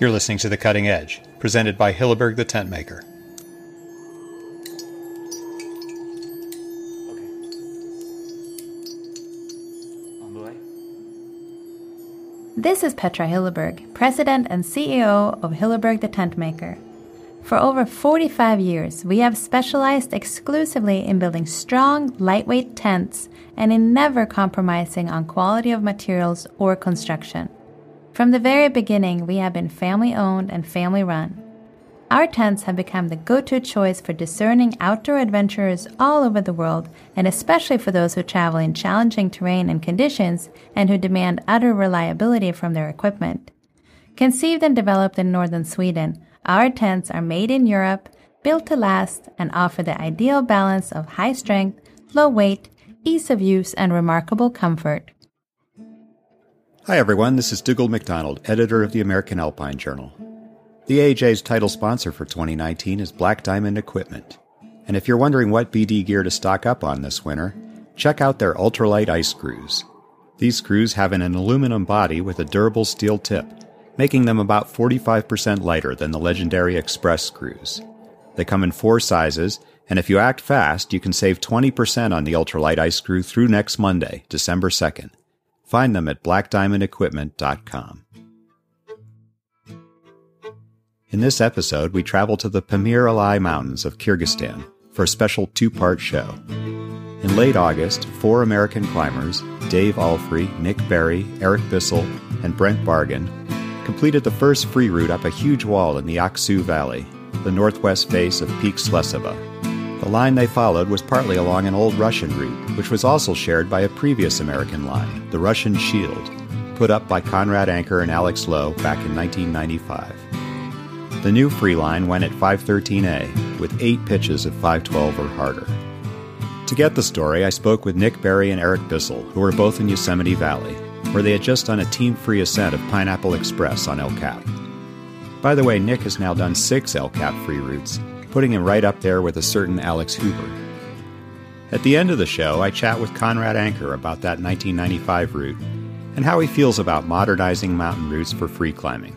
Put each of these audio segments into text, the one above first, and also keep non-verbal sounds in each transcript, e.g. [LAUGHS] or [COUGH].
You're listening to The Cutting Edge, presented by Hilleberg the Tent Maker. This is Petra Hilleberg, President and CEO of Hilleberg the Tent Maker. For over 45 years, we have specialized exclusively in building strong, lightweight tents and in never compromising on quality of materials or construction. From the very beginning, we have been family owned and family run. Our tents have become the go to choice for discerning outdoor adventurers all over the world, and especially for those who travel in challenging terrain and conditions and who demand utter reliability from their equipment. Conceived and developed in northern Sweden, our tents are made in Europe, built to last, and offer the ideal balance of high strength, low weight, ease of use, and remarkable comfort. Hi, everyone. This is Dougal McDonald, editor of the American Alpine Journal. The AJ's title sponsor for 2019 is Black Diamond Equipment. And if you're wondering what BD gear to stock up on this winter, check out their ultralight ice screws. These screws have an aluminum body with a durable steel tip, making them about 45% lighter than the legendary Express screws. They come in four sizes, and if you act fast, you can save 20% on the ultralight ice screw through next Monday, December 2nd. Find them at blackdiamondequipment.com. In this episode, we travel to the Pamir Alai Mountains of Kyrgyzstan for a special two part show. In late August, four American climbers, Dave Allfrey, Nik Berry, Eric Bissell, and Brent Barghahn, completed the first free route up a huge wall in the Aksu Valley, the northwest face of Peak Slesova. The line they followed was partly along an old Russian route, which was also shared by a previous American line, the Russian Shield, put up by Conrad Anker and Alex Lowe back in 1995. The new free line went at 513A, with eight pitches of 512 or harder. To get the story, I spoke with Nik Berry and Eric Bissell, who were both in Yosemite Valley, where they had just done a team free ascent of Pineapple Express on El Cap. By the way, Nik has now done six El Cap free routes, putting him right up there with a certain Alex Huber. At the end of the show, I chat with Conrad Anker about that 1995 route and how he feels about modernizing mountain routes for free climbing.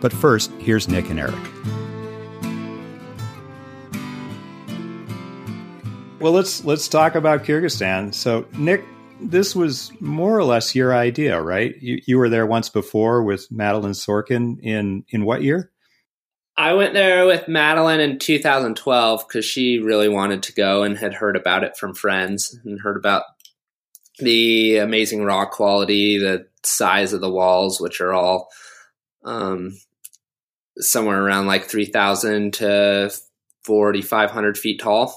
But first, here's Nik and Eric. Well, let's let's talk about Kyrgyzstan. So, Nik, this was more or less your idea, right? You you were there once before with Madeline Sorkin in in what year? I went there with Madeline in 2012 because she really wanted to go and had heard about it from friends and heard about the amazing rock quality, the size of the walls, which are all um, somewhere around like 3,000 to 4,500 feet tall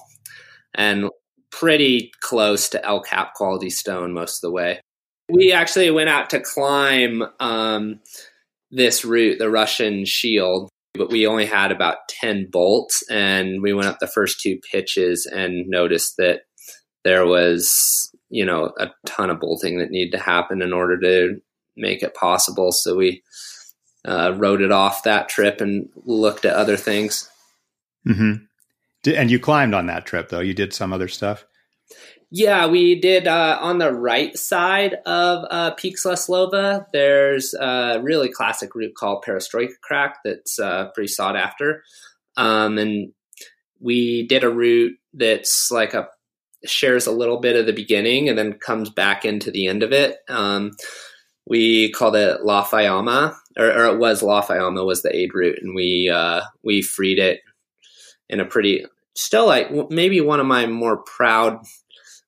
and pretty close to El Cap quality stone most of the way. We actually went out to climb um, this route, the Russian Shield, but we only had about 10 bolts and we went up the first two pitches and noticed that there was, you know, a ton of bolting that needed to happen in order to make it possible. So we uh, wrote it off that trip and looked at other things. Mm-hmm. And you climbed on that trip, though. You did some other stuff. Yeah, we did uh, on the right side of uh, Peak Slesova. There's a really classic route called Perestroika Crack that's uh, pretty sought after, um, and we did a route that's like a shares a little bit of the beginning and then comes back into the end of it. Um, we called it La Fiamma, or, or, it was La Fiamma was the aid route, and we uh, we freed it in a pretty still like maybe one of my more proud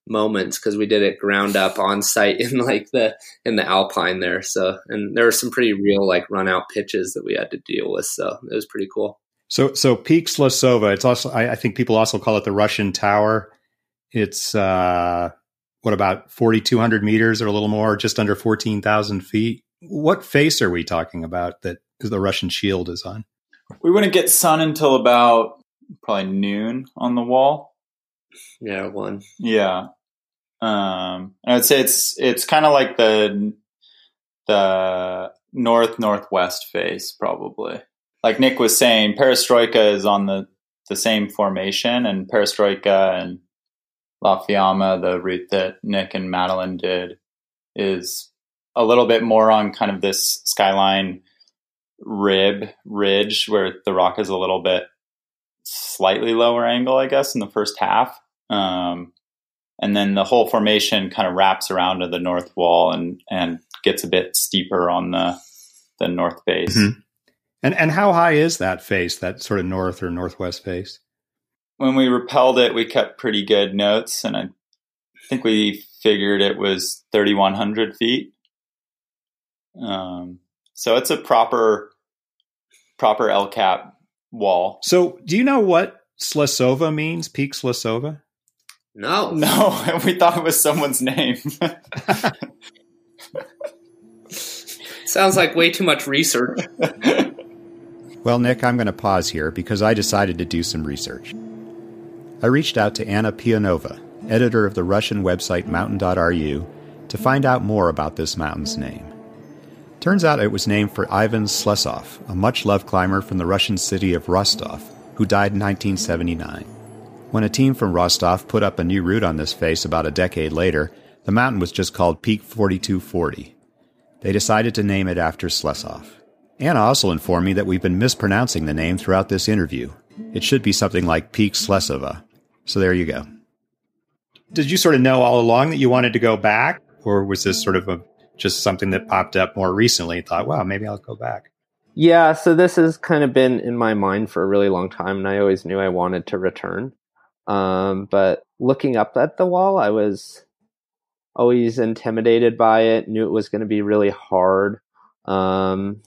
moments because we did it ground up on site in like the in the alpine there so and there were some pretty real like run out pitches that we had to deal with so it was pretty cool so so peak slesova it's also I, I think people also call it the russian tower it's uh what about 4,200 meters or a little more, just under 14,000 feet. What face are we talking about that the Russian shield is on? We wouldn't get sun until about probably noon on the wall. Yeah, one. Yeah. Um, I would say it's it's kind of like the the north northwest face, probably. Like Nik was saying, Perestroika is on the the same formation, and Perestroika and La Fiamma, the route that Nik and Madeline did, is a little bit more on kind of this skyline rib ridge where the rock is a little bit slightly lower angle, I guess, in the first half. Um, and then the whole formation kind of wraps around to the north wall and and gets a bit steeper on the the north face. Mm-hmm. And and how high is that face? That sort of north or northwest face? When we repelled it, we kept pretty good notes, and I think we figured it was thirty one hundred feet. Um, so it's a proper proper El Cap wall. So, do you know what Slasova means? Peak Slesova? No. [LAUGHS] No, we thought it was someone's name. [LAUGHS] Sounds like way too much research. [LAUGHS] well, Nik, I'm going to pause here because I decided to do some research. I reached out to Anna Piunova, editor of the Russian website mountain.ru, to find out more about this mountain's name. Turns out it was named for Ivan Slesov, a much loved climber from the Russian city of Rostov, who died in 1979. When a team from Rostov put up a new route on this face about a decade later, the mountain was just called Peak 4240. They decided to name it after Slesov. Anna also informed me that we've been mispronouncing the name throughout this interview. It should be something like Peak Slesova. So there you go. Did you sort of know all along that you wanted to go back? Or was this sort of a just something that popped up more recently. And thought, wow, maybe I'll go back. Yeah, so this has kind of been in my mind for a really long time, and I always knew I wanted to return. Um, but looking up at the wall, I was always intimidated by it. Knew it was going to be really hard, um,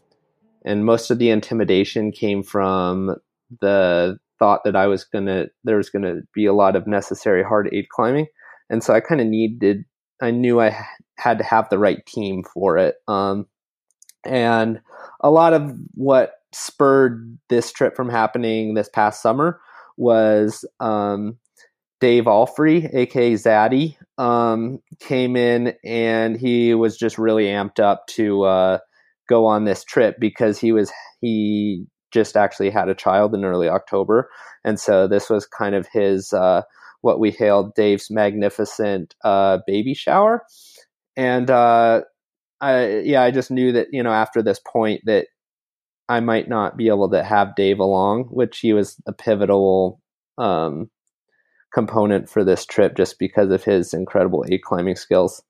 and most of the intimidation came from the thought that I was gonna there was going to be a lot of necessary hard aid climbing, and so I kind of needed. I knew I had to have the right team for it. Um, and a lot of what spurred this trip from happening this past summer was um, Dave Allfrey, aka Zaddy, um, came in and he was just really amped up to uh, go on this trip because he was he just actually had a child in early October, and so this was kind of his uh, what we hailed Dave's magnificent uh, baby shower. And uh, I yeah, I just knew that you know after this point that I might not be able to have Dave along, which he was a pivotal um, component for this trip just because of his incredible aid climbing skills.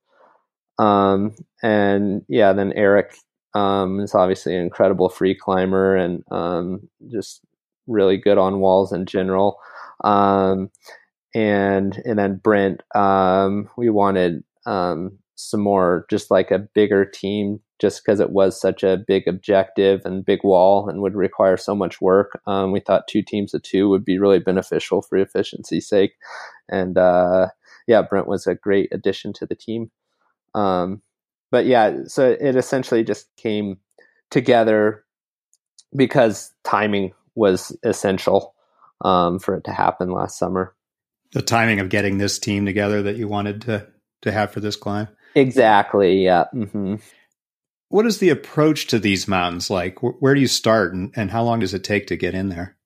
Um, and yeah, then Eric um, is obviously an incredible free climber and um, just really good on walls in general. Um, and and then Brent, um, we wanted um, some more just like a bigger team just because it was such a big objective and big wall and would require so much work. Um, we thought two teams of two would be really beneficial for efficiency's sake. And uh, yeah, Brent was a great addition to the team. Um, but yeah, so it essentially just came together because timing was essential um, for it to happen last summer. The timing of getting this team together that you wanted to to have for this climb. Exactly. Yeah. Mm-hmm. What is the approach to these mountains like? Where do you start, and, and how long does it take to get in there?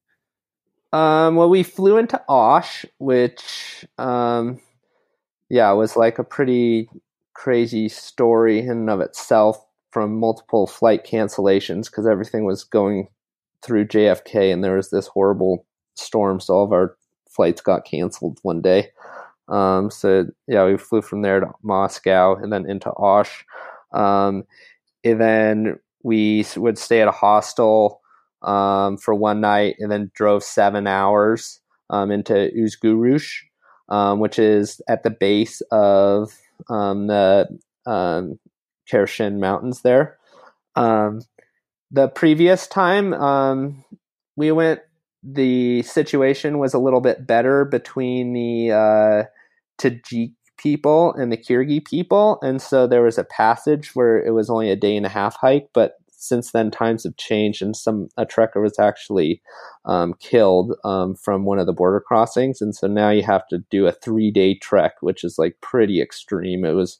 Um, well, we flew into Osh, which, um, yeah, was like a pretty crazy story in and of itself from multiple flight cancellations because everything was going through JFK and there was this horrible storm, so all of our flights got canceled one day. Um, so yeah, we flew from there to Moscow and then into Osh. Um, and then we would stay at a hostel um, for one night and then drove seven hours um, into Uzgurush, um, which is at the base of um, the um, Kherson Mountains there. the previous time we went, the situation was a little bit better between the uh, Tajik people and the Kyrgyz people. And so there was a passage where it was only a day and a half hike, but since then times have changed and some a trekker was actually um, killed um, from one of the border crossings. And so now you have to do a three day trek which is like pretty extreme. It was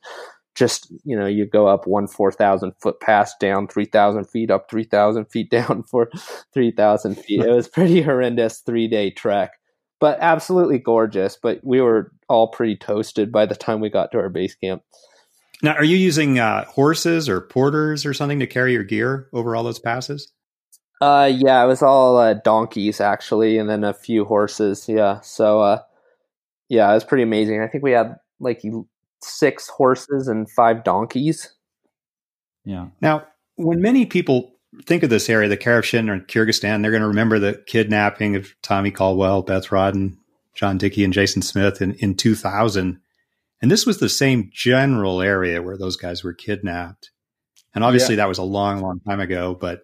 just you know you go up one four thousand foot pass down three thousand feet up three thousand feet [LAUGHS] down for three thousand feet. It was pretty horrendous three day trek but absolutely gorgeous. But we were all pretty toasted by the time we got to our base camp. Now, are you using uh, horses or porters or something to carry your gear over all those passes? Uh, yeah, it was all uh, donkeys actually, and then a few horses. Yeah, so uh, yeah, it was pretty amazing. I think we had like six horses and five donkeys. Yeah. Now, when many people think of this area, the Karashin or Kyrgyzstan, they're going to remember the kidnapping of Tommy Caldwell, Beth Rodden, John Dickey, and Jason Smith in, in 2000. And this was the same general area where those guys were kidnapped. And obviously, yeah. that was a long, long time ago. But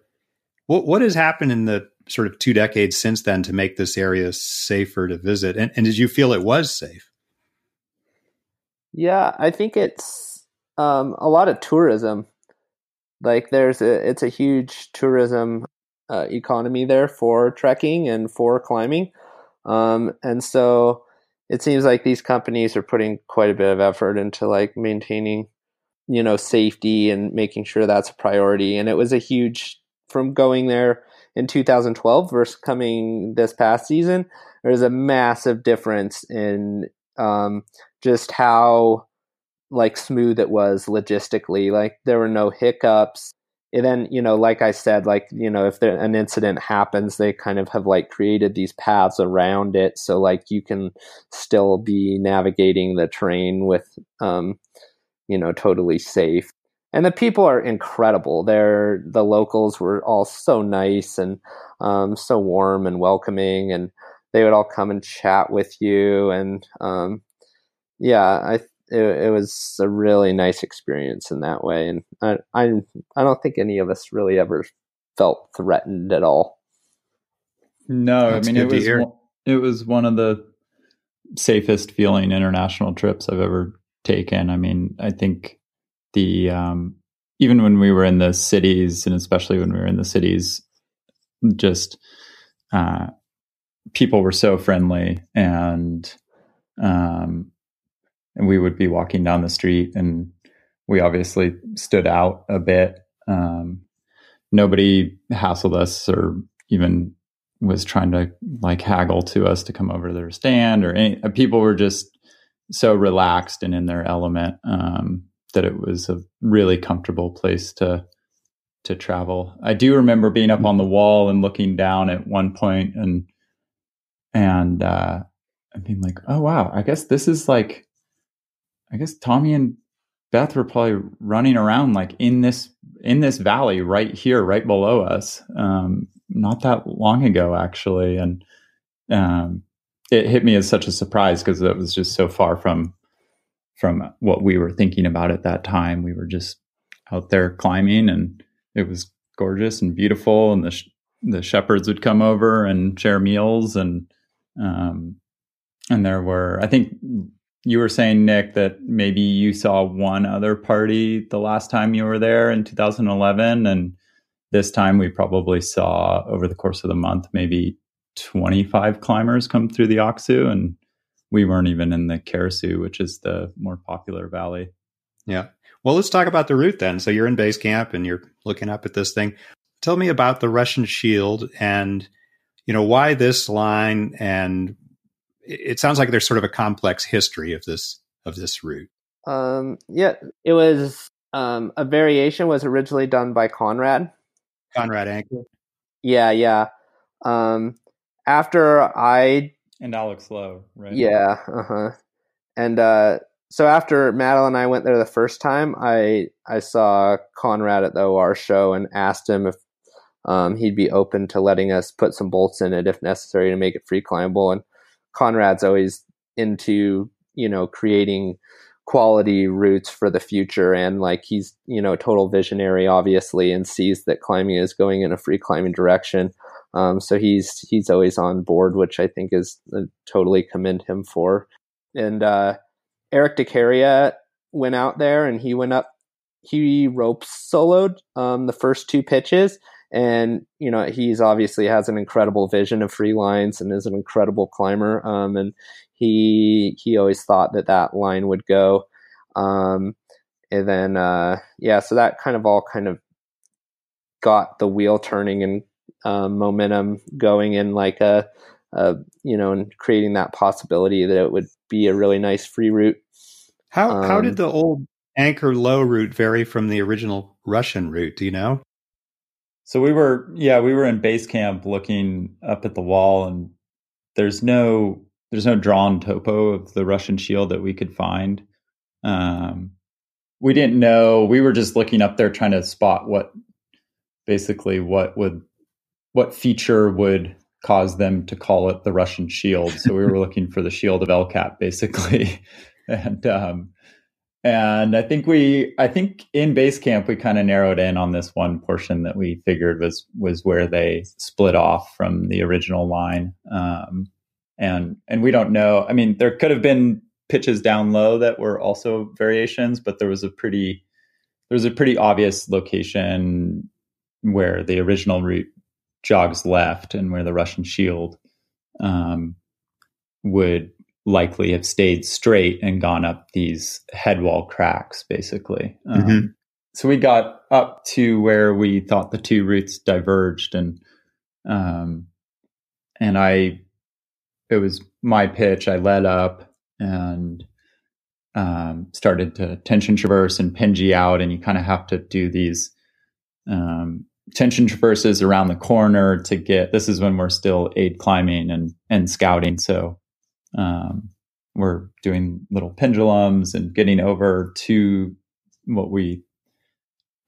what, what has happened in the sort of two decades since then to make this area safer to visit? And, and did you feel it was safe? Yeah, I think it's um, a lot of tourism. Like there's a, it's a huge tourism uh, economy there for trekking and for climbing, um, and so it seems like these companies are putting quite a bit of effort into like maintaining, you know, safety and making sure that's a priority. And it was a huge from going there in 2012 versus coming this past season. There's a massive difference in um, just how like smooth it was logistically. Like there were no hiccups. And then, you know, like I said, like, you know, if there, an incident happens, they kind of have like created these paths around it. So like you can still be navigating the train with, um, you know, totally safe. And the people are incredible. They're, the locals were all so nice and um, so warm and welcoming. And they would all come and chat with you. And um, yeah, I it, it, was a really nice experience in that way, and I, I I don't think any of us really ever felt threatened at all. No, That's I mean it was one, it was one of the safest feeling international trips I've ever taken. I mean, I think the um, even when we were in the cities, and especially when we were in the cities, just uh, people were so friendly and um, and we would be walking down the street and we obviously stood out a bit. Um, nobody hassled us or even was trying to like haggle to us to come over to their stand or any uh, people were just so relaxed and in their element um, that it was a really comfortable place to to travel. I do remember being up on the wall and looking down at one point and and uh, being like, oh wow, I guess this is like I guess Tommy and Beth were probably running around like in this in this valley right here, right below us, um, not that long ago actually, and um, it hit me as such a surprise because it was just so far from from what we were thinking about at that time. We were just out there climbing, and it was gorgeous and beautiful, and the sh- the shepherds would come over and share meals, and um, and there were I think you were saying nik that maybe you saw one other party the last time you were there in 2011 and this time we probably saw over the course of the month maybe 25 climbers come through the Aksu and we weren't even in the Karasu which is the more popular valley. Yeah. Well let's talk about the route then. So you're in base camp and you're looking up at this thing. Tell me about the russian shield and you know why this line and it sounds like there's sort of a complex history of this of this route. Um, yeah, it was um, a variation was originally done by Conrad. Conrad Anker. Yeah, yeah. Um, after I and Alex Lowe, right? Yeah, uh huh. And uh, so after Madeline and I went there the first time, I I saw Conrad at the OR show and asked him if um, he'd be open to letting us put some bolts in it if necessary to make it free climbable. And Conrad's always into you know creating quality routes for the future. And like he's you know total visionary obviously and sees that climbing is going in a free climbing direction. Um, so he's he's always on board which i think is uh, totally commend him for. And uh, eric decaria went out there and he went up he rope soloed um, the first two pitches and you know he's obviously has an incredible vision of free lines and is an incredible climber um, and he he always thought that that line would go. Um, and then uh, yeah so that kind of all kind of got the wheel turning and um, momentum going in like a, a, you know and creating that possibility that it would be a really nice free route. How how did um, the old Anker Lowe route vary from the original russian route? Do you know So we were, yeah, we were in base camp looking up at the wall, and there's no there's no drawn topo of the Russian shield that we could find. Um, we didn't know. We were just looking up there trying to spot what basically what would what feature would cause them to call it the Russian shield. So we were looking for the shield of El-Cap, basically, [LAUGHS] and um, and I think we, I think in base camp we kind of narrowed in on this one portion that we figured was was where they split off from the original line. Um, and and we don't know. I mean, there could have been pitches down low that were also variations, but there was a pretty there was a pretty obvious location where the original route jogs left and where the Russian shield um, would likely have stayed straight and gone up these headwall cracks, basically. Um, mm-hmm. So we got up to where we thought the two routes diverged, and um, and I, it was my pitch. I led up and um, started to tension traverse and pingy out, and you kind of have to do these um, tension traverses around the corner to get. This is when we're still aid climbing and and scouting, so um, we're doing little pendulums and getting over to what we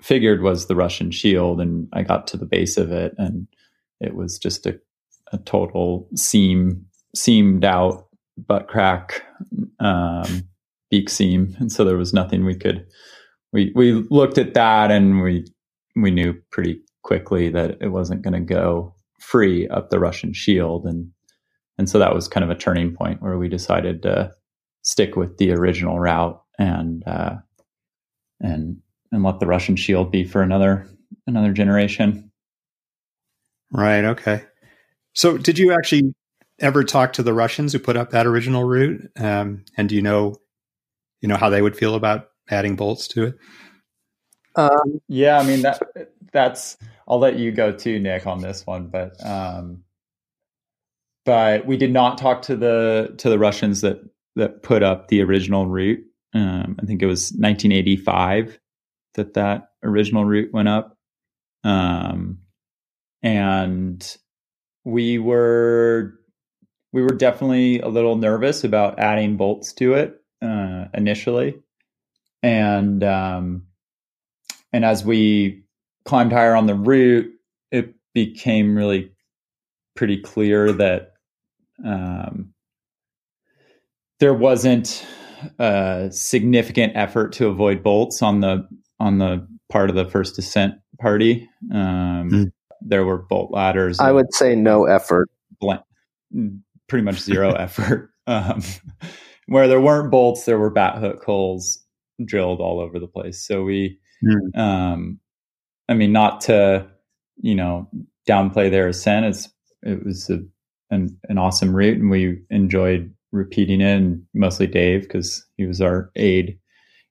figured was the Russian shield. And I got to the base of it, and it was just a, a total seam, seamed out butt crack, um, beak seam. And so there was nothing we could. We we looked at that, and we we knew pretty quickly that it wasn't going to go free up the Russian shield, and and so that was kind of a turning point where we decided to stick with the original route and uh, and and let the Russian shield be for another another generation. Right. Okay. So, did you actually ever talk to the Russians who put up that original route? Um, and do you know, you know, how they would feel about adding bolts to it? Um, yeah, I mean that that's. I'll let you go too, Nik, on this one, but um, but we did not talk to the to the Russians that that put up the original route. Um, I think it was 1985 that that original route went up, um, and we were we were definitely a little nervous about adding bolts to it uh, initially, and um, and as we climbed higher on the route, it became really pretty clear that um, there wasn't a significant effort to avoid bolts on the on the part of the first descent party. Um, mm. There were bolt ladders. I would say no effort. pretty much zero [LAUGHS] effort. Um, where there weren't bolts, there were bat hook holes drilled all over the place. So we, mm. um, I mean, not to you know downplay their ascent. It's it was a an, an awesome route, and we enjoyed repeating it. And mostly Dave because he was our aid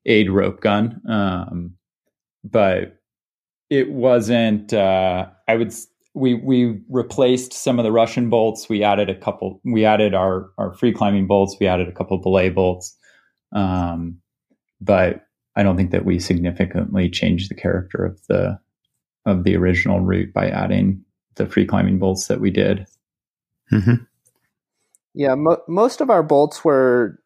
aid rope gun. Um, but it wasn't. Uh, I would. We we replaced some of the Russian bolts. We added a couple. We added our our free climbing bolts. We added a couple belay bolts. Um, but I don't think that we significantly changed the character of the of the original route by adding the free climbing bolts that we did. Mm-hmm. Yeah, mo- most of our bolts were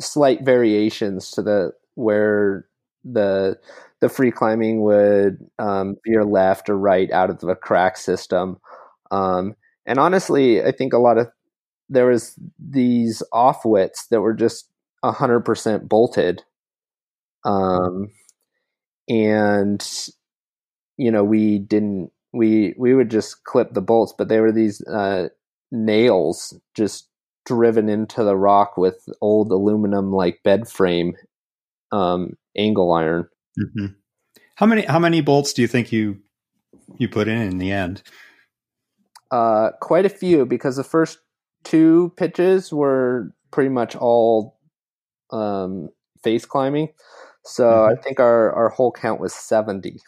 slight variations to the where the the free climbing would um, veer left or right out of the crack system. Um, and honestly, I think a lot of there was these off wits that were just hundred percent bolted. Um, and you know, we didn't we we would just clip the bolts, but they were these uh, nails just driven into the rock with old aluminum like bed frame um, angle iron. Mm-hmm. How many how many bolts do you think you you put in in the end? Uh, quite a few because the first two pitches were pretty much all um, face climbing. So mm-hmm. I think our, our whole count was 70.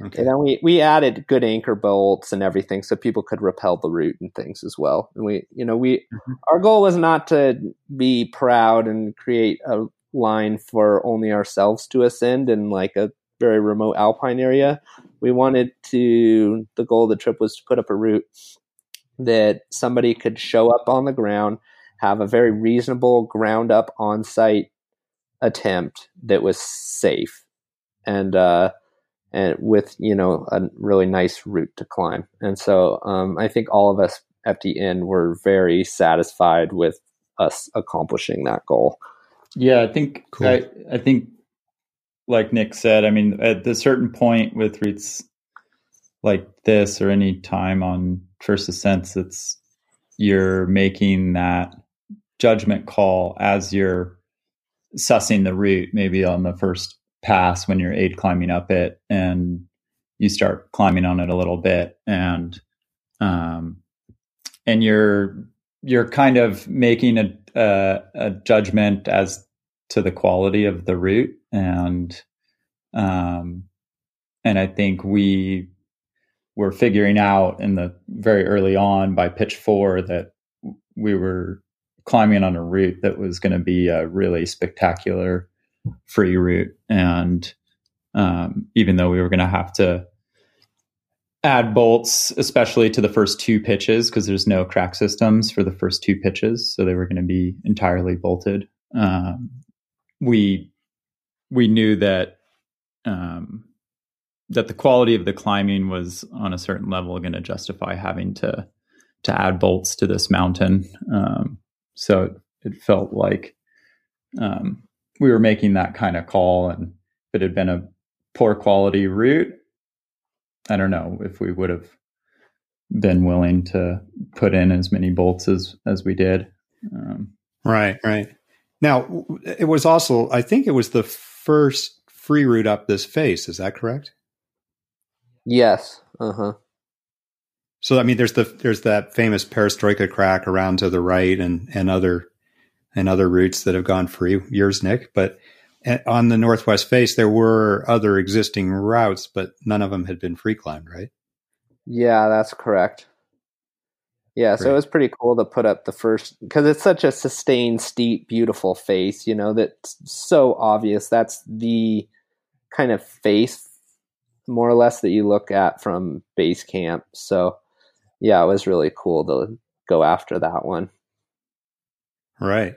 Okay. And then we, we added good anchor bolts and everything so people could repel the route and things as well. And we, you know, we, mm-hmm. our goal was not to be proud and create a line for only ourselves to ascend in like a very remote alpine area. We wanted to, the goal of the trip was to put up a route that somebody could show up on the ground, have a very reasonable ground up on site attempt that was safe and, uh, and with you know a really nice route to climb. And so um, I think all of us FDN were very satisfied with us accomplishing that goal. Yeah, I think cool. I, I think like Nik said, I mean at a certain point with routes like this or any time on first ascents, it's you're making that judgment call as you're sussing the route, maybe on the first pass when you're aid climbing up it and you start climbing on it a little bit and um and you're you're kind of making a a, a judgment as to the quality of the route and um and I think we were figuring out in the very early on by pitch four that we were climbing on a route that was going to be a really spectacular free route. And um, even though we were going to have to add bolts, especially to the first two pitches, because there's no crack systems for the first two pitches, so they were going to be entirely bolted. Um, we we knew that um, that the quality of the climbing was on a certain level going to justify having to to add bolts to this mountain. Um, so it, felt like um, we were making that kind of call and if it had been a poor quality route i don't know if we would have been willing to put in as many bolts as as we did. Um, right right. Now it was also i think it was the first free route up this face is that correct? Yes uh-huh. So i mean there's the there's that famous perestroika crack around to the right and and other and other routes that have gone free. Yours, Nik, but on the Northwest Face, there were other existing routes, but none of them had been free climbed, right? Yeah, that's correct. Yeah, Great. so it was pretty cool to put up the first because it's such a sustained, steep, beautiful face. You know that's so obvious. That's the kind of face, more or less, that you look at from base camp. So, yeah, it was really cool to go after that one. Right.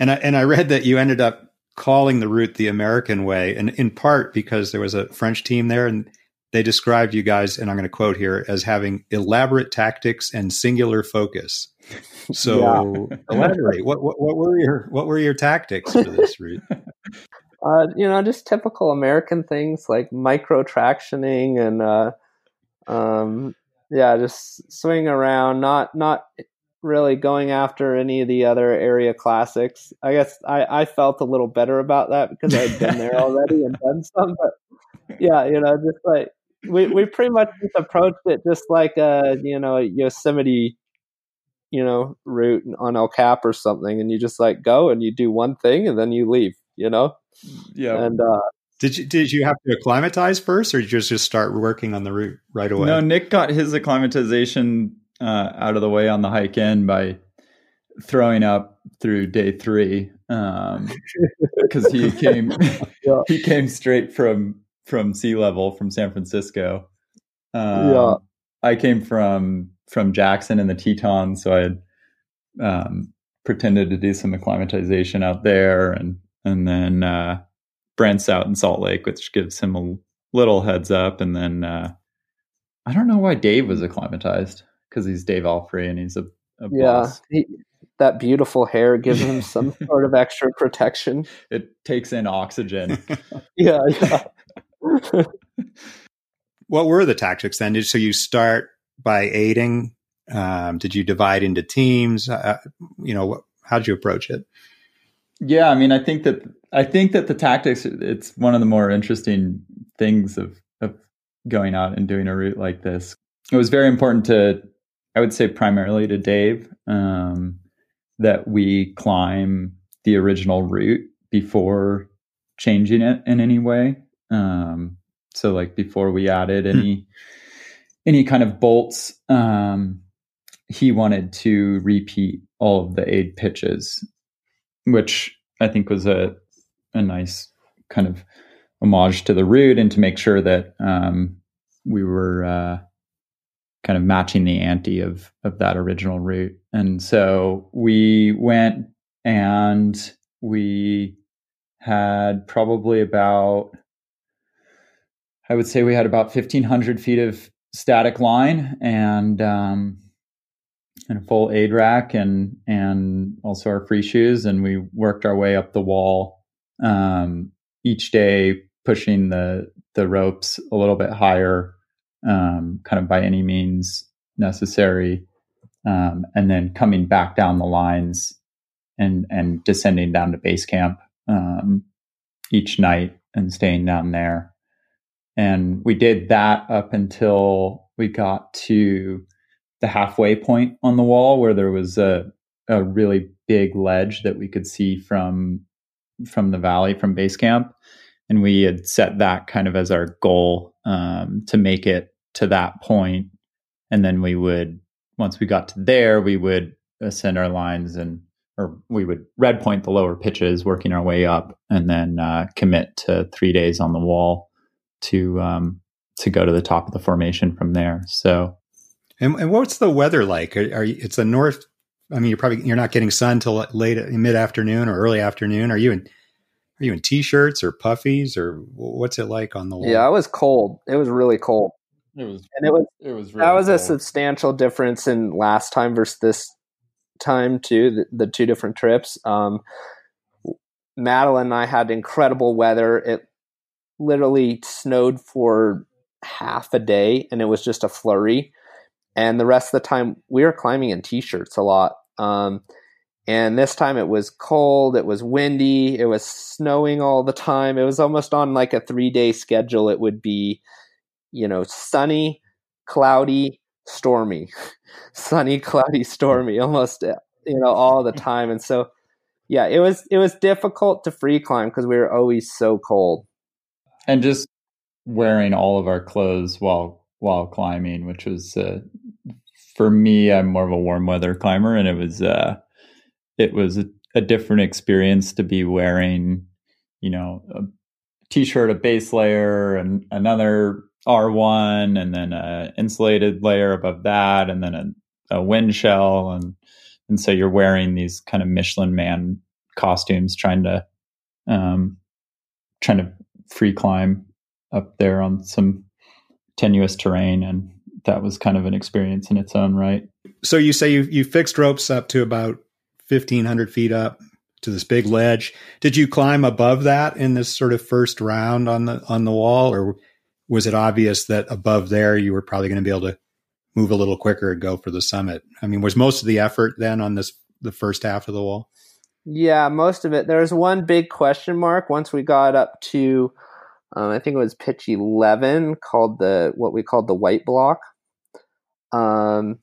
And I, and I read that you ended up calling the route the American way, and in part because there was a French team there, and they described you guys, and I'm going to quote here, as having elaborate tactics and singular focus. So yeah. [LAUGHS] elaborate. What, what, what were your what were your tactics for this route? [LAUGHS] Uh, you know, just typical American things like micro tractioning and uh, um, yeah, just swing around, not not really going after any of the other area classics. I guess I, I felt a little better about that because I'd been there [LAUGHS] already and done some. But yeah, you know, just like we, we pretty much just approached it just like a you know a Yosemite you know route on El Cap or something, and you just like go and you do one thing and then you leave. You know, yeah. And uh, did you did you have to acclimatize first, or did you just just start working on the route right away? No, Nik got his acclimatization uh, out of the way on the hike in by throwing up through day three because um, [LAUGHS] he came [LAUGHS] yeah. he came straight from from sea level from San Francisco. Um, yeah, I came from from Jackson and the Tetons, so I had um, pretended to do some acclimatization out there, and and then uh, Brent's out in Salt Lake, which gives him a little heads up, and then uh, I don't know why Dave was acclimatized because he's Dave Allfrey and he's a, a yeah. He, that beautiful hair gives him some [LAUGHS] sort of extra protection. It takes in oxygen. [LAUGHS] yeah, yeah. [LAUGHS] what were the tactics then? Did, so you start by aiding. Um, did you divide into teams? Uh, uh you know, how did you approach it? Yeah, I mean, I think that I think that the tactics. It's one of the more interesting things of of going out and doing a route like this. It was very important to I would say primarily to Dave um, that we climb the original route before changing it in any way. Um, so like before we added hmm. any any kind of bolts, um, he wanted to repeat all of the aid pitches, which I think was a a nice kind of homage to the route and to make sure that um, we were uh, kind of matching the ante of of that original route. And so we went and we had probably about I would say we had about fifteen hundred feet of static line and um, and a full aid rack and and also our free shoes and we worked our way up the wall um, each day pushing the the ropes a little bit higher um, kind of by any means necessary um, and then coming back down the lines and and descending down to base camp um, each night and staying down there. And we did that up until we got to the halfway point on the wall where there was a, a really big ledge that we could see from from the valley from base camp and we had set that kind of as our goal um, to make it to that point and then we would once we got to there we would ascend our lines and or we would red point the lower pitches working our way up and then uh, commit to three days on the wall to um, to go to the top of the formation from there so and, and what's the weather like? Are, are you, it's a north. I mean, you're probably you're not getting sun till late mid afternoon or early afternoon. Are you in? Are you in t-shirts or puffies or what's it like on the wall? Yeah, it was cold. It was really cold. It was, and it was it was really that was cold. a substantial difference in last time versus this time too. The, the two different trips. Um, Madeline and I had incredible weather. It literally snowed for half a day, and it was just a flurry and the rest of the time we were climbing in t-shirts a lot um, and this time it was cold it was windy it was snowing all the time. It was almost on like a three day schedule. It would be you know sunny cloudy stormy. [LAUGHS] Sunny cloudy stormy almost you know all the time. And so yeah it was it was difficult to free climb because we were always so cold. And just wearing all of our clothes while while climbing, which was uh, for me. I'm more of a warm weather climber, and it was uh, it was a, a, different experience to be wearing, you know, a t-shirt, a base layer, and another R1, and then a insulated layer above that, and then a, a wind shell, and and so you're wearing these kind of Michelin Man costumes, trying to um, trying to free climb up there on some tenuous terrain and that was kind of an experience in its own right. So you say you you fixed ropes up to about fifteen hundred feet up to this big ledge. Did you climb above that in this sort of first round on the on the wall, or was it obvious that above there you were probably going to be able to move a little quicker and go for the summit? I mean, was most of the effort then on this the first half of the wall? Yeah, most of it. There was one big question mark once we got up to um, I think it was pitch 11 called the, what we called the white block. Um,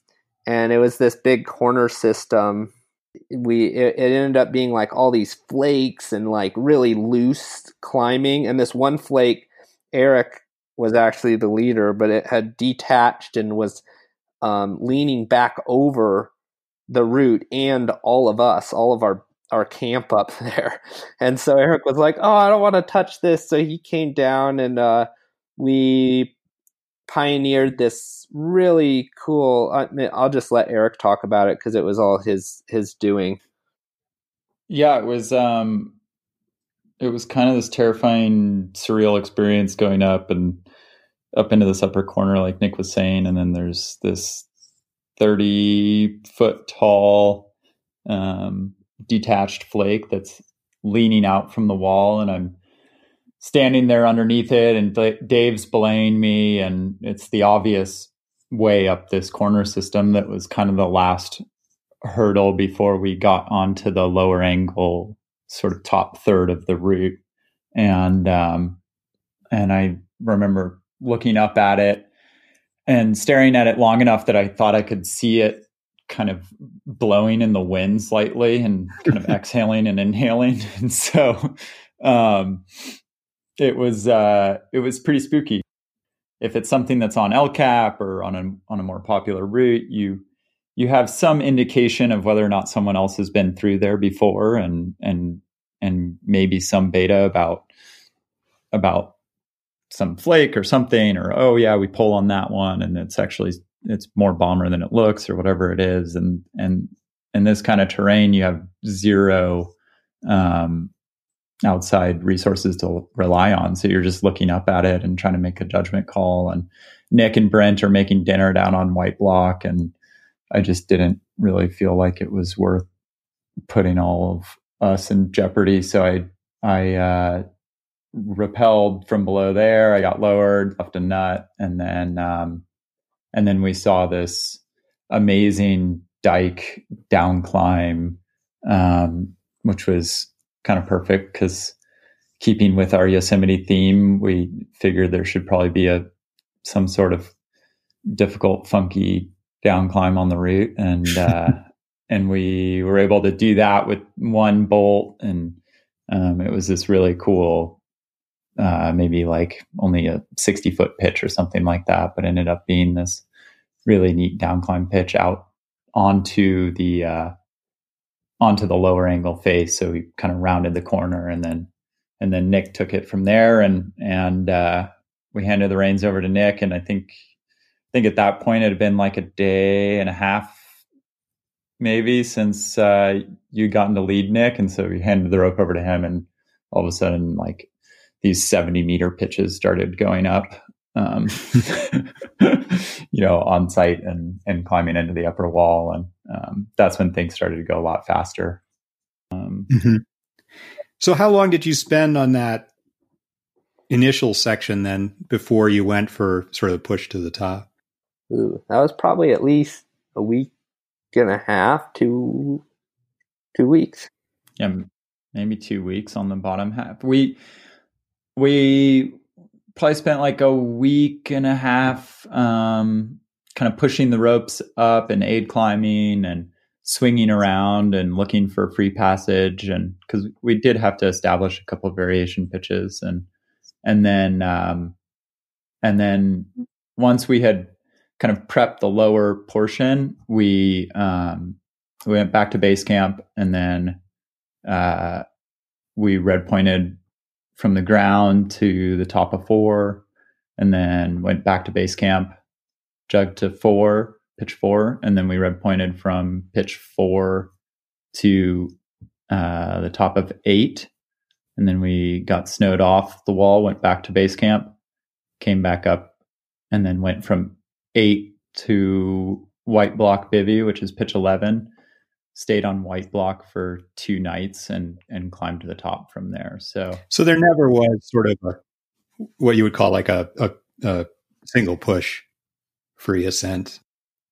and it was this big corner system. We, it, ended up being like all these flakes and like really loose climbing. And this one flake, Eric was actually the leader, but it had detached and was um, leaning back over the route and all of us, all of our our camp up [LAUGHS] there. And so Eric was like, "Oh, I don't want to touch this." So he came down and uh, we pioneered this really cool. I mean, I'll just let Eric talk about it because it was all his his doing. Yeah, it was. um It was kind of this terrifying, surreal experience going up and up into this upper corner, like Nik was saying, and then there's this thirty foot tall um, detached flake that's leaning out from the wall and I'm standing there underneath it and Dave's belaying me and it's the obvious way up this corner system that was kind of the last hurdle before we got onto the lower angle sort of top third of the route and um and I remember looking up at it and staring at it long enough that I thought I could see it kind of blowing in the wind slightly and kind of [LAUGHS] exhaling and inhaling. [LAUGHS] And so um, it was uh, it was pretty spooky. If it's something that's on El Cap or on a on a more popular route, you you have some indication of whether or not someone else has been through there before and and and maybe some beta about about some flake or something, or oh yeah, we pull on that one, and it's actually it's more bomber than it looks, or whatever it is, and and in this kind of terrain, you have zero um, outside resources to rely on. So you're just looking up at it and trying to make a judgment call. And Nik and Brent are making dinner down on White Block, and I just didn't really feel like it was worth putting all of us in jeopardy. So I I uh, repelled from below there. I got lowered, left a nut, and then um, and then we saw this amazing dike down climb, um, which was kind of perfect because keeping with our Yosemite theme, we figured there should probably be a some sort of difficult, funky down climb on the route, and [LAUGHS] [LAUGHS] uh, and we were able to do that with one bolt, and um, it was this really cool, uh, maybe like only a sixty foot pitch or something like that, but ended up being this really neat down climb pitch out onto the uh, onto the lower angle face. So we kind of rounded the corner, and then and then Nik took it from there, and and uh, we handed the reins over to Nik. And I think I think at that point it had been like a day and a half, maybe since uh, you'd gotten to lead Nik, and so we handed the rope over to him, and all of a sudden like these 70 meter pitches started going up um, [LAUGHS] you know, on site and, and climbing into the upper wall. And um, that's when things started to go a lot faster. Um, mm-hmm. So, how long did you spend on that initial section then before you went for sort of the push to the top? Ooh, that was probably at least a week and a half, two two weeks. Yeah, maybe two weeks on the bottom half. We we probably spent like a week and a half um, kind of pushing the ropes up and aid climbing and swinging around and looking for free passage and because we did have to establish a couple variation pitches and and then um, and then once we had kind of prepped the lower portion we um, we went back to base camp and then uh, we red pointed from the ground to the top of four, and then went back to base camp, jugged to four, pitch four, and then we red pointed from pitch four to uh, the top of eight, and then we got snowed off the wall, went back to base camp, came back up, and then went from eight to white block bivy, which is pitch eleven, stayed on white block for two nights and and climbed to the top from there. So so there never was sort of a what you would call like a, a, a single push free ascent.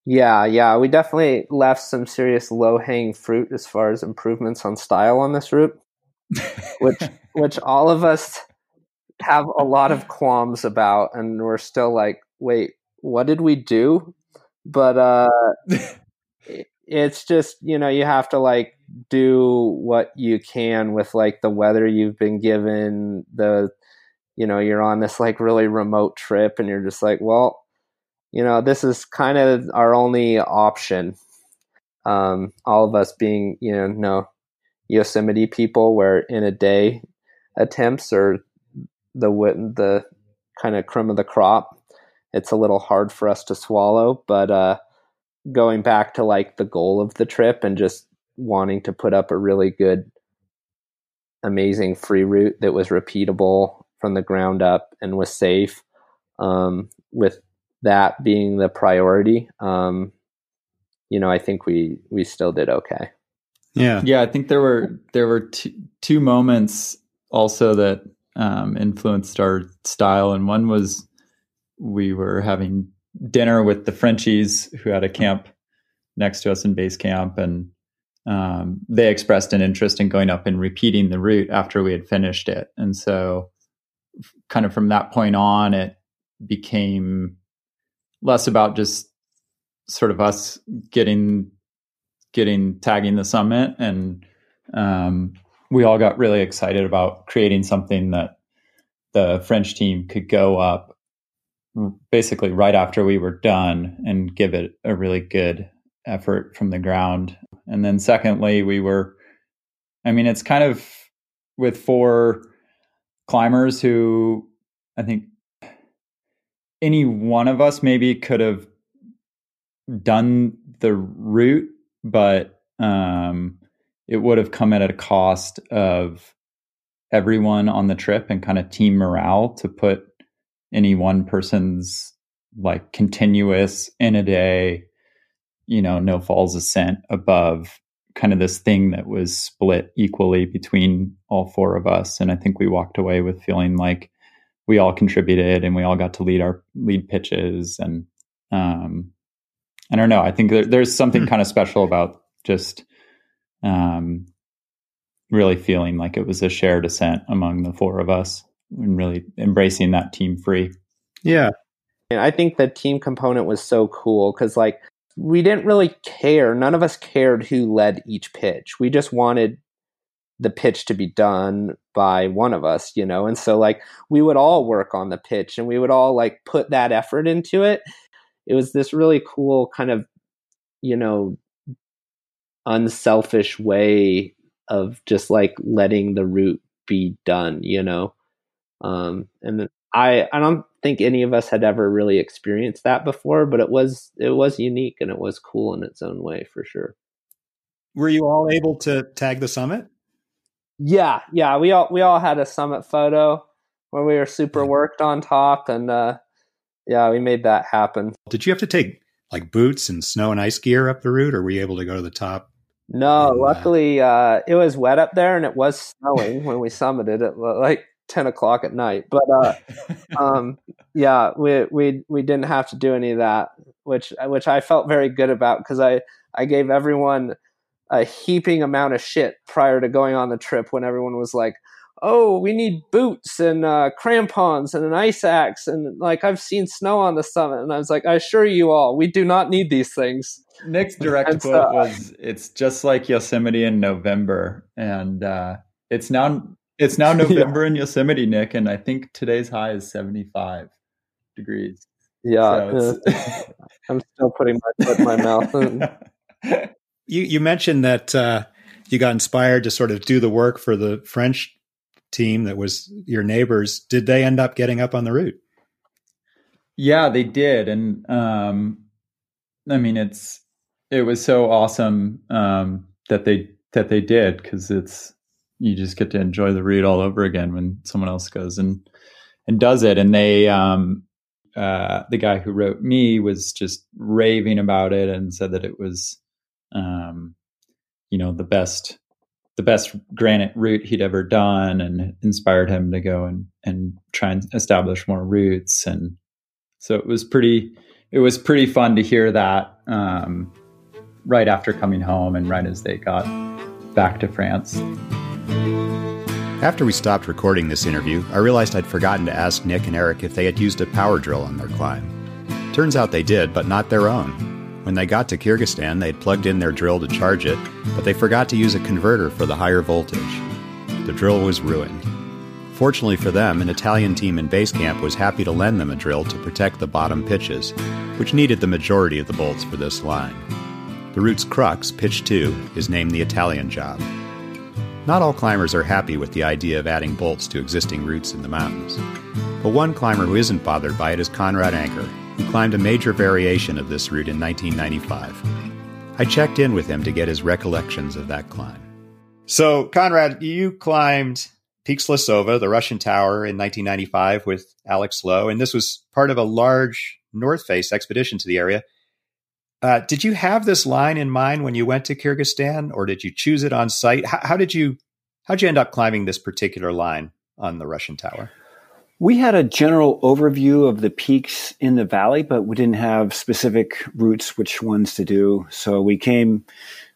Yeah, yeah, we definitely left some serious low hanging fruit as far as improvements on style on this route, which [LAUGHS] which all of us have a lot of qualms about, and we're still like, wait, what did we do? But uh, [LAUGHS] it's just you know you have to like do what you can with like the weather you've been given the you know you're on this like really remote trip and you're just like well you know this is kind of our only option. Um all of us being you know no yosemite people where in a day attempts are the the kind of crumb of the crop it's a little hard for us to swallow but uh going back to like the goal of the trip and just wanting to put up a really good amazing free route that was repeatable from the ground up and was safe um, with that being the priority um, you know i think we we still did okay yeah yeah i think there were there were two, two moments also that um, influenced our style and one was we were having dinner with the Frenchies who had a camp next to us in base camp, and um, they expressed an interest in going up and repeating the route after we had finished it. And so, kind of from that point on, it became less about just sort of us getting getting tagging the summit and um, we all got really excited about creating something that the French team could go up basically right after we were done and give it a really good effort from the ground. And then secondly, we were I mean it's kind of with four climbers who I think any one of us maybe could have done the route, but um, it would have come at a cost of everyone on the trip and kind of team morale to put any one person's like continuous in a day, you know, no falls ascent above kind of this thing that was split equally between all four of us. And I think we walked away with feeling like we all contributed and we all got to lead our lead pitches. And um, I don't know. I think there, there's something hmm. kind of special about just um, really feeling like it was a shared ascent among the four of us and really embracing that team free. Yeah. And I think the team component was so cool because, like, we didn't really care. None of us cared who led each pitch. We just wanted the pitch to be done by one of us, you know? And so, like, we would all work on the pitch and we would all, like, put that effort into it. It was this really cool kind of, you know, unselfish way of just like letting the route be done, you know? Um, and I, I don't think any of us had ever really experienced that before, but it was, it was unique and it was cool in its own way for sure. Were you all able to tag the summit? Yeah. Yeah. We all, we all had a summit photo where we were super worked on top and, uh, yeah, we made that happen. Did you have to take like boots and snow and ice gear up the route or were you able to go to the top no, and, uh, luckily uh, it was wet up there and it was snowing when we summited at like ten o'clock at night. But uh, [LAUGHS] um, yeah, we we we didn't have to do any of that, which which I felt very good about because I I gave everyone a heaping amount of shit prior to going on the trip when everyone was like, oh, we need boots and uh, crampons and an ice axe. And like, I've seen snow on the summit. And I was like, I assure you all, we do not need these things. Nik's direct and quote so, was, it's just like Yosemite in November. And uh, it's now, it's now [LAUGHS] November yeah. in Yosemite, Nik. And I think today's high is 75 degrees. Yeah. So [LAUGHS] I'm still putting my foot in my mouth. [LAUGHS] you, you mentioned that, uh, you got inspired to sort of do the work for the French team that was your neighbors, did they end up getting up on the route? Yeah, they did. And um, I mean, it's it was so awesome um, that they that they did because it's you just get to enjoy the route all over again when someone else goes and and does it. And they um, uh, the guy who wrote me was just raving about it and said that it was um, you know the best the best granite route he'd ever done and inspired him to go and, and try and establish more routes. And so it was pretty, it was pretty fun to hear that um, right after coming home and right as they got back to France. After we stopped recording this interview, I realized I'd forgotten to ask Nik and Eric if they had used a power drill on their climb. Turns out they did, but not their own. When they got to Kyrgyzstan, they'd plugged in their drill to charge it, but they forgot to use a converter for the higher voltage. The drill was ruined. Fortunately for them, an Italian team in base camp was happy to lend them a drill to protect the bottom pitches, which needed the majority of the bolts for this line. The route's crux, pitch 2, is named the Italian job. Not all climbers are happy with the idea of adding bolts to existing routes in the mountains. But one climber who isn't bothered by it is Conrad Anker, who climbed a major variation of this route in 1995. I checked in with him to get his recollections of that climb. So, Conrad, you climbed Peak Slesova, the Russian tower, in 1995 with Alex Lowe, and this was part of a large North Face expedition to the area. Uh, did you have this line in mind when you went to Kyrgyzstan, or did you choose it on site? How did you how did you end up climbing this particular line on the Russian tower? We had a general overview of the peaks in the valley, but we didn't have specific routes, which ones to do. So we came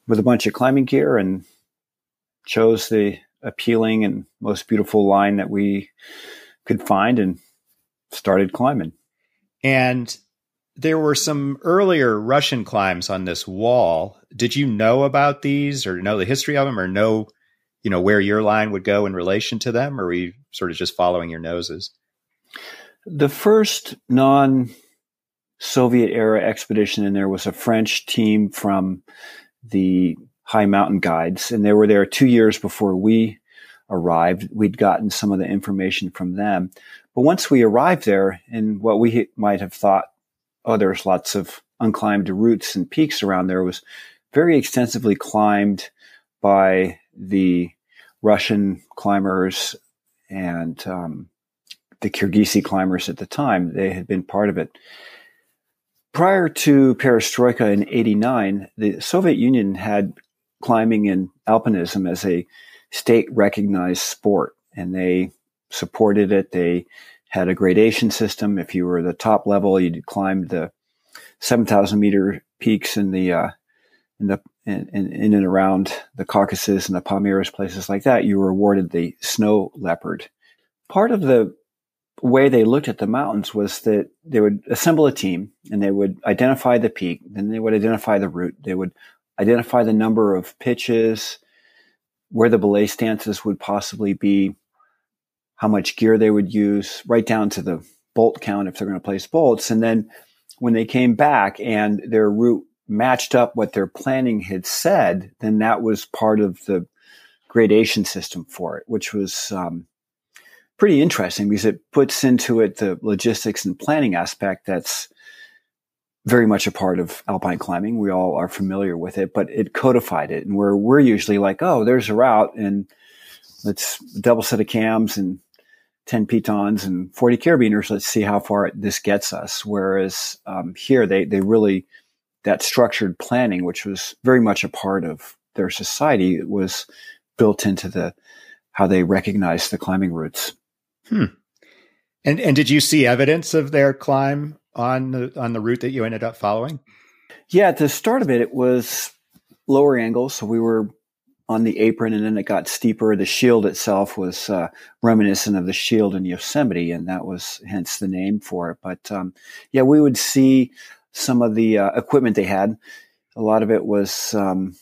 with a bunch of climbing gear and chose the appealing and most beautiful line that we could find and started climbing. And there were some earlier Russian climbs on this wall. Did you know about these or know the history of them or know you know where your line would go in relation to them or were you sort of just following your noses the first non soviet era expedition in there was a french team from the high mountain guides and they were there two years before we arrived. We'd gotten some of the information from them. But once we arrived there, and what we might have thought, oh, there's lots of unclimbed routes and peaks around there, was very extensively climbed by the Russian climbers and um, the Kirgisi climbers at the time. They had been part of it. Prior to perestroika in 89, the Soviet Union had climbing and alpinism as a state recognized sport and they supported it. They had a gradation system. If you were the top level, you'd climb the 7,000 meter peaks in the, uh, in the, in, in, and around the Caucasus and the Pamirs, places like that. You were awarded the snow leopard. Part of the way they looked at the mountains was that they would assemble a team and they would identify the peak, then they would identify the route. They would identify the number of pitches, where the belay stances would possibly be, how much gear they would use, right down to the bolt count if they're going to place bolts. And then when they came back and their route matched up what their planning had said, then that was part of the gradation system for it, which was um, pretty interesting because it puts into it the logistics and planning aspect that's very much a part of alpine climbing. We all are familiar with it, but it codified it. And where we're usually like, oh, there's a route and let's double set of cams and 10 pitons and 40 carabiners. Let's see how far this gets us. Whereas um, here, they, they really, that structured planning, which was very much a part of their society, was built into the how they recognized the climbing routes. Hmm. And and did you see evidence of their climb on the on the route that you ended up following? Yeah, at the start of it, it was lower angle, so we were on the apron, and then it got steeper. The shield itself was uh, reminiscent of the shield in Yosemite, and that was hence the name for it. But um, yeah, we would see some of the uh, equipment they had. A lot of it was um,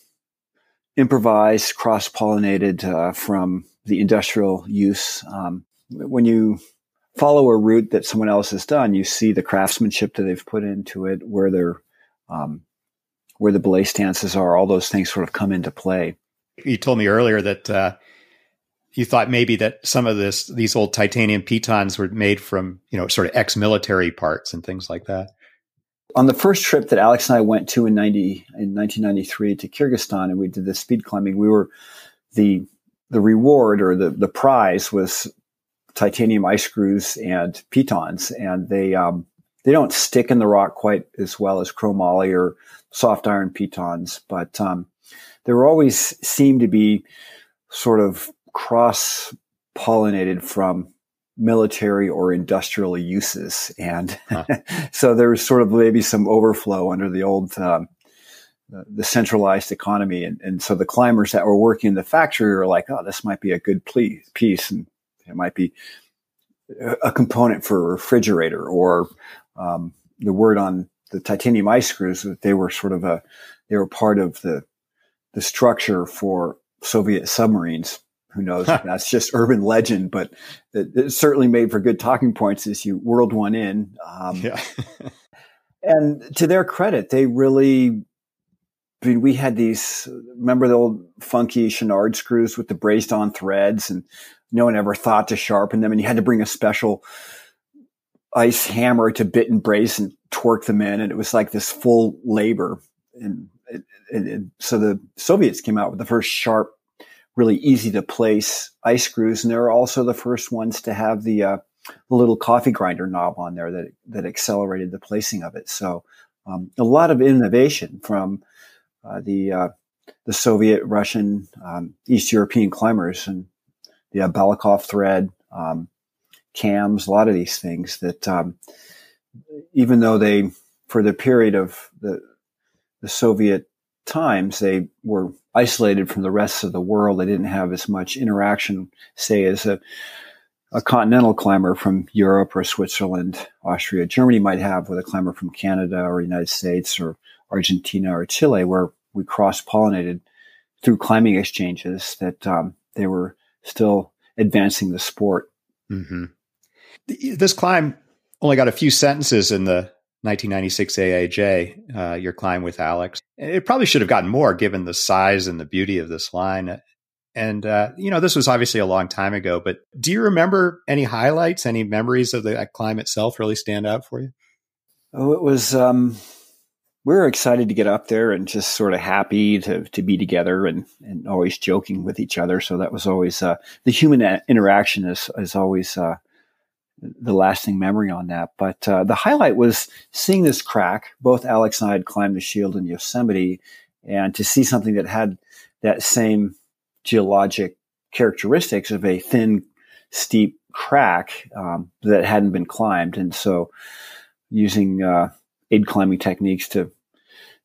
improvised, cross pollinated uh, from the industrial use. Um, when you follow a route that someone else has done, you see the craftsmanship that they've put into it, where they're um, where the belay stances are. All those things sort of come into play. You told me earlier that uh, you thought maybe that some of this these old titanium pitons were made from you know sort of ex-military parts and things like that. On the first trip that Alex and I went to in ninety in nineteen ninety three to Kyrgyzstan, and we did the speed climbing, we were the the reward or the the prize was titanium ice screws and pitons, and they um, they don't stick in the rock quite as well as chromoly or soft iron pitons, but um, there always seem to be sort of cross pollinated from military or industrial uses, and huh. [LAUGHS] so was sort of maybe some overflow under the old. Um, the centralized economy. And, and so the climbers that were working in the factory were like, oh, this might be a good piece. And it might be a component for a refrigerator or um, the word on the titanium ice screws that they were sort of a they were part of the the structure for Soviet submarines. Who knows? That's just urban legend, but it, it, certainly made for good talking points as you whirled one in. Um, yeah. [LAUGHS] and to their credit, they really I mean, we had these, remember the old funky Chouinard screws with the braced on threads and no one ever thought to sharpen them. And you had to bring a special ice hammer to bit and brace and torque them in. And it was like this full labor. And, and, and so the Soviets came out with the first sharp, really easy to place ice screws. And they were also the first ones to have the, uh, the little coffee grinder knob on there that, that accelerated the placing of it. So, um, a lot of innovation from, uh, the uh, the Soviet, Russian, um, East European climbers, and the uh, Balakov thread, um, cams, a lot of these things that um, even though they, for the period of the the Soviet times, they were isolated from the rest of the world. They didn't have as much interaction, say, as a a continental climber from Europe or Switzerland, Austria, Germany might have with a climber from Canada or United States or Argentina or Chile, where we cross pollinated through climbing exchanges that um, they were still advancing the sport. Mm-hmm. This climb only got a few sentences in the 1996 AAJ, uh, your climb with Alex. It probably should have gotten more given the size and the beauty of this line. And, uh, you know, this was obviously a long time ago, but do you remember any highlights, any memories of the climb itself really stand out for you? Oh, it was, um, we were excited to get up there and just sort of happy to, to be together and, and always joking with each other. So that was always, uh, the human interaction is, is always, uh, the lasting memory on that. But uh, the highlight was seeing this crack. Both Alex and I had climbed the shield in Yosemite, and to see something that had that same geologic characteristics of a thin, steep crack um, that hadn't been climbed, and so using uh, aid climbing techniques to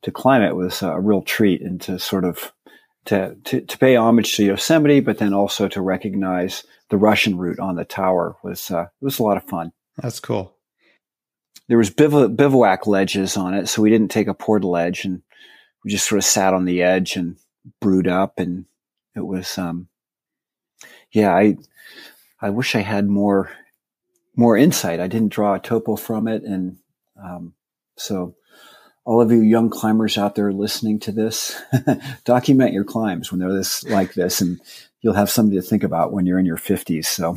to climb it was a real treat, and to sort of to, to, to pay homage to Yosemite, but then also to recognize the Russian route on the tower was uh, it was a lot of fun. That's cool. There was biv- bivouac ledges on it, so we didn't take a portaledge, and we just sort of sat on the edge and brewed up, and it was, um, yeah, I I wish I had more more insight. I didn't draw a topo from it, and um, so all of you young climbers out there listening to this, [LAUGHS] document your climbs when they're this like this, and you'll have something to think about when you're in your 50s. So,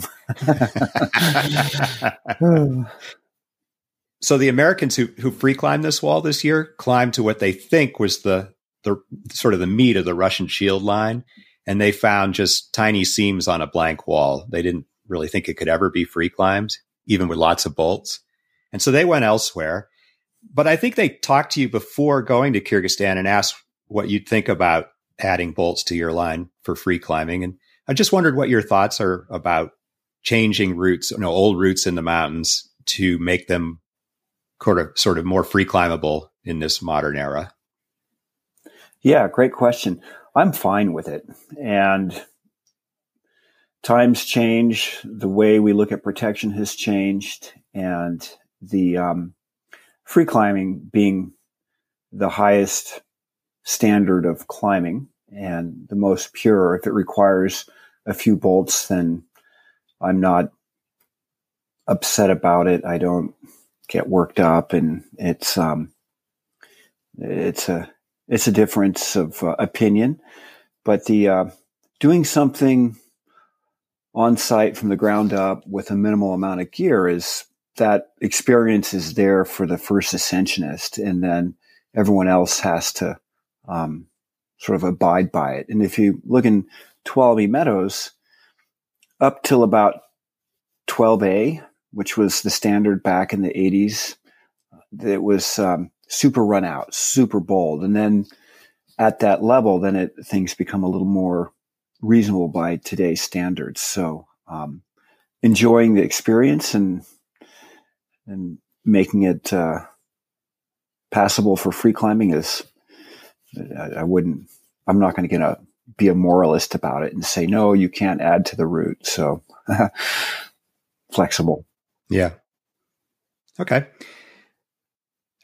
[LAUGHS] so the Americans who who free climbed this wall this year climbed to what they think was the the sort of the meat of the Russian shield line, and they found just tiny seams on a blank wall. They didn't really think it could ever be free climbed, even with lots of bolts, and so they went elsewhere but I think they talked to you before going to Kyrgyzstan and asked what you'd think about adding bolts to your line for free climbing. And I just wondered what your thoughts are about changing routes, you know, old routes in the mountains to make them sort of sort of more free climbable in this modern era. Yeah, great question. I'm fine with it. And times change, the way we look at protection has changed, and the um, free climbing being the highest standard of climbing and the most pure. If it requires a few bolts, then I'm not upset about it. I don't get worked up, and it's um, it's a it's a difference of uh, opinion. But the uh, doing something on site from the ground up with a minimal amount of gear is that experience is there for the first ascensionist, and then everyone else has to um, sort of abide by it. And if you look in Tuolumne Meadows, up till about 12A, which was the standard back in the 80s, it was um, super run out, super bold. And then at that level, then it, things become a little more reasonable by today's standards. So um, enjoying the experience and and making it uh, passable for free climbing is I, I wouldn't I'm not going to get a be a moralist about it and say no you can't add to the route. So [LAUGHS] flexible. Yeah. Okay.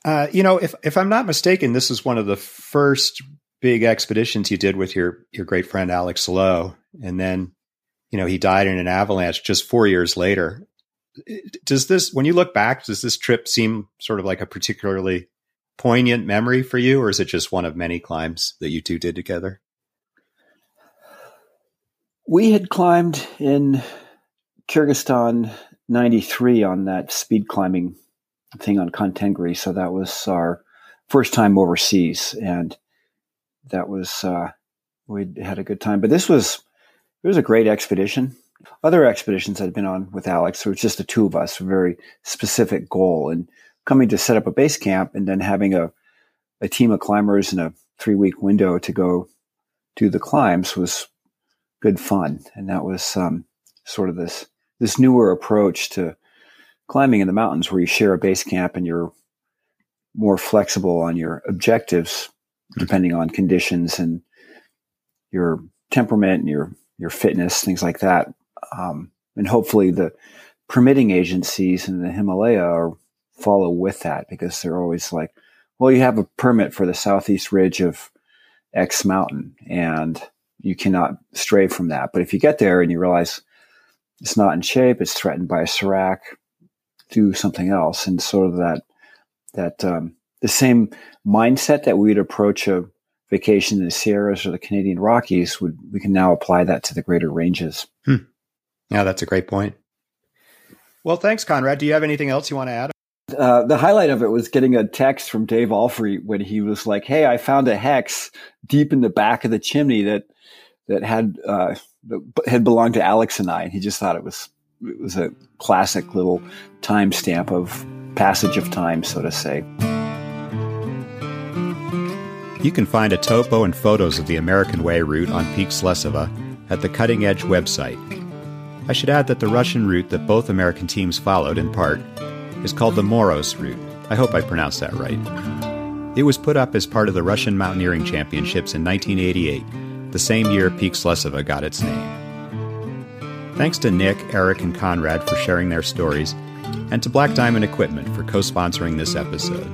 Uh, you know if if I'm not mistaken this is one of the first big expeditions you did with your your great friend Alex Lowe. And then you know he died in an avalanche just 4 years later does this when you look back does this trip seem sort of like a particularly poignant memory for you or is it just one of many climbs that you two did together? We had climbed in kyrgyzstan 93 on that speed climbing thing on Khan-Tengri so that was our first time overseas and that was uh, we had a good time. But this was it was a great expedition other expeditions I'd been on with Alex, it was just the two of us, a very specific goal. And coming to set up a base camp and then having a, a team of climbers in a three week window to go do the climbs was good fun. And that was um, sort of this this newer approach to climbing in the mountains where you share a base camp and you're more flexible on your objectives depending on conditions and your temperament and your your fitness, things like that. Um, and hopefully the permitting agencies in the Himalaya are, follow with that because they're always like, well, you have a permit for the southeast ridge of X mountain and you cannot stray from that. But if you get there and you realize it's not in shape, it's threatened by a serac, do something else. And sort of that, that, um, the same mindset that we'd approach a vacation in the Sierras or the Canadian Rockies, would we can now apply that to the greater ranges. Hmm. Yeah, that's a great point. Well, thanks, Conrad. Do you have anything else you want to add? Uh, the highlight of it was getting a text from Dave Allfrey when he was like, "Hey, I found a hex deep in the back of the chimney that that had uh, had belonged to Alex and I." And he just thought it was it was a classic little timestamp of passage of time, so to say. You can find a topo and photos of the American Way route on Peak Slesova at the Cutting Edge website. I should add that the Russian route that both American teams followed, in part, is called the Moroz route. I hope I pronounced that right. It was put up as part of the Russian Mountaineering Championships in 1988, the same year Peak Slesova got its name. Thanks to Nik, Eric, and Conrad for sharing their stories, and to Black Diamond Equipment for co sponsoring this episode.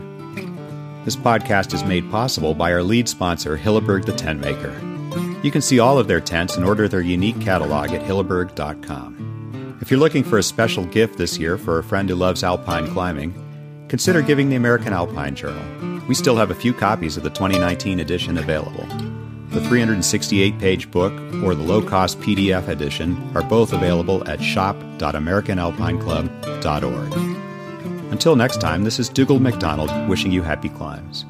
This podcast is made possible by our lead sponsor, Hilleberg the Tent Maker. You can see all of their tents and order their unique catalog at hilleberg.com. If you're looking for a special gift this year for a friend who loves alpine climbing, consider giving the American Alpine Journal. We still have a few copies of the 2019 edition available. The 368 page book or the low cost PDF edition are both available at shop.americanalpineclub.org. Until next time, this is Dougald MacDonald wishing you happy climbs.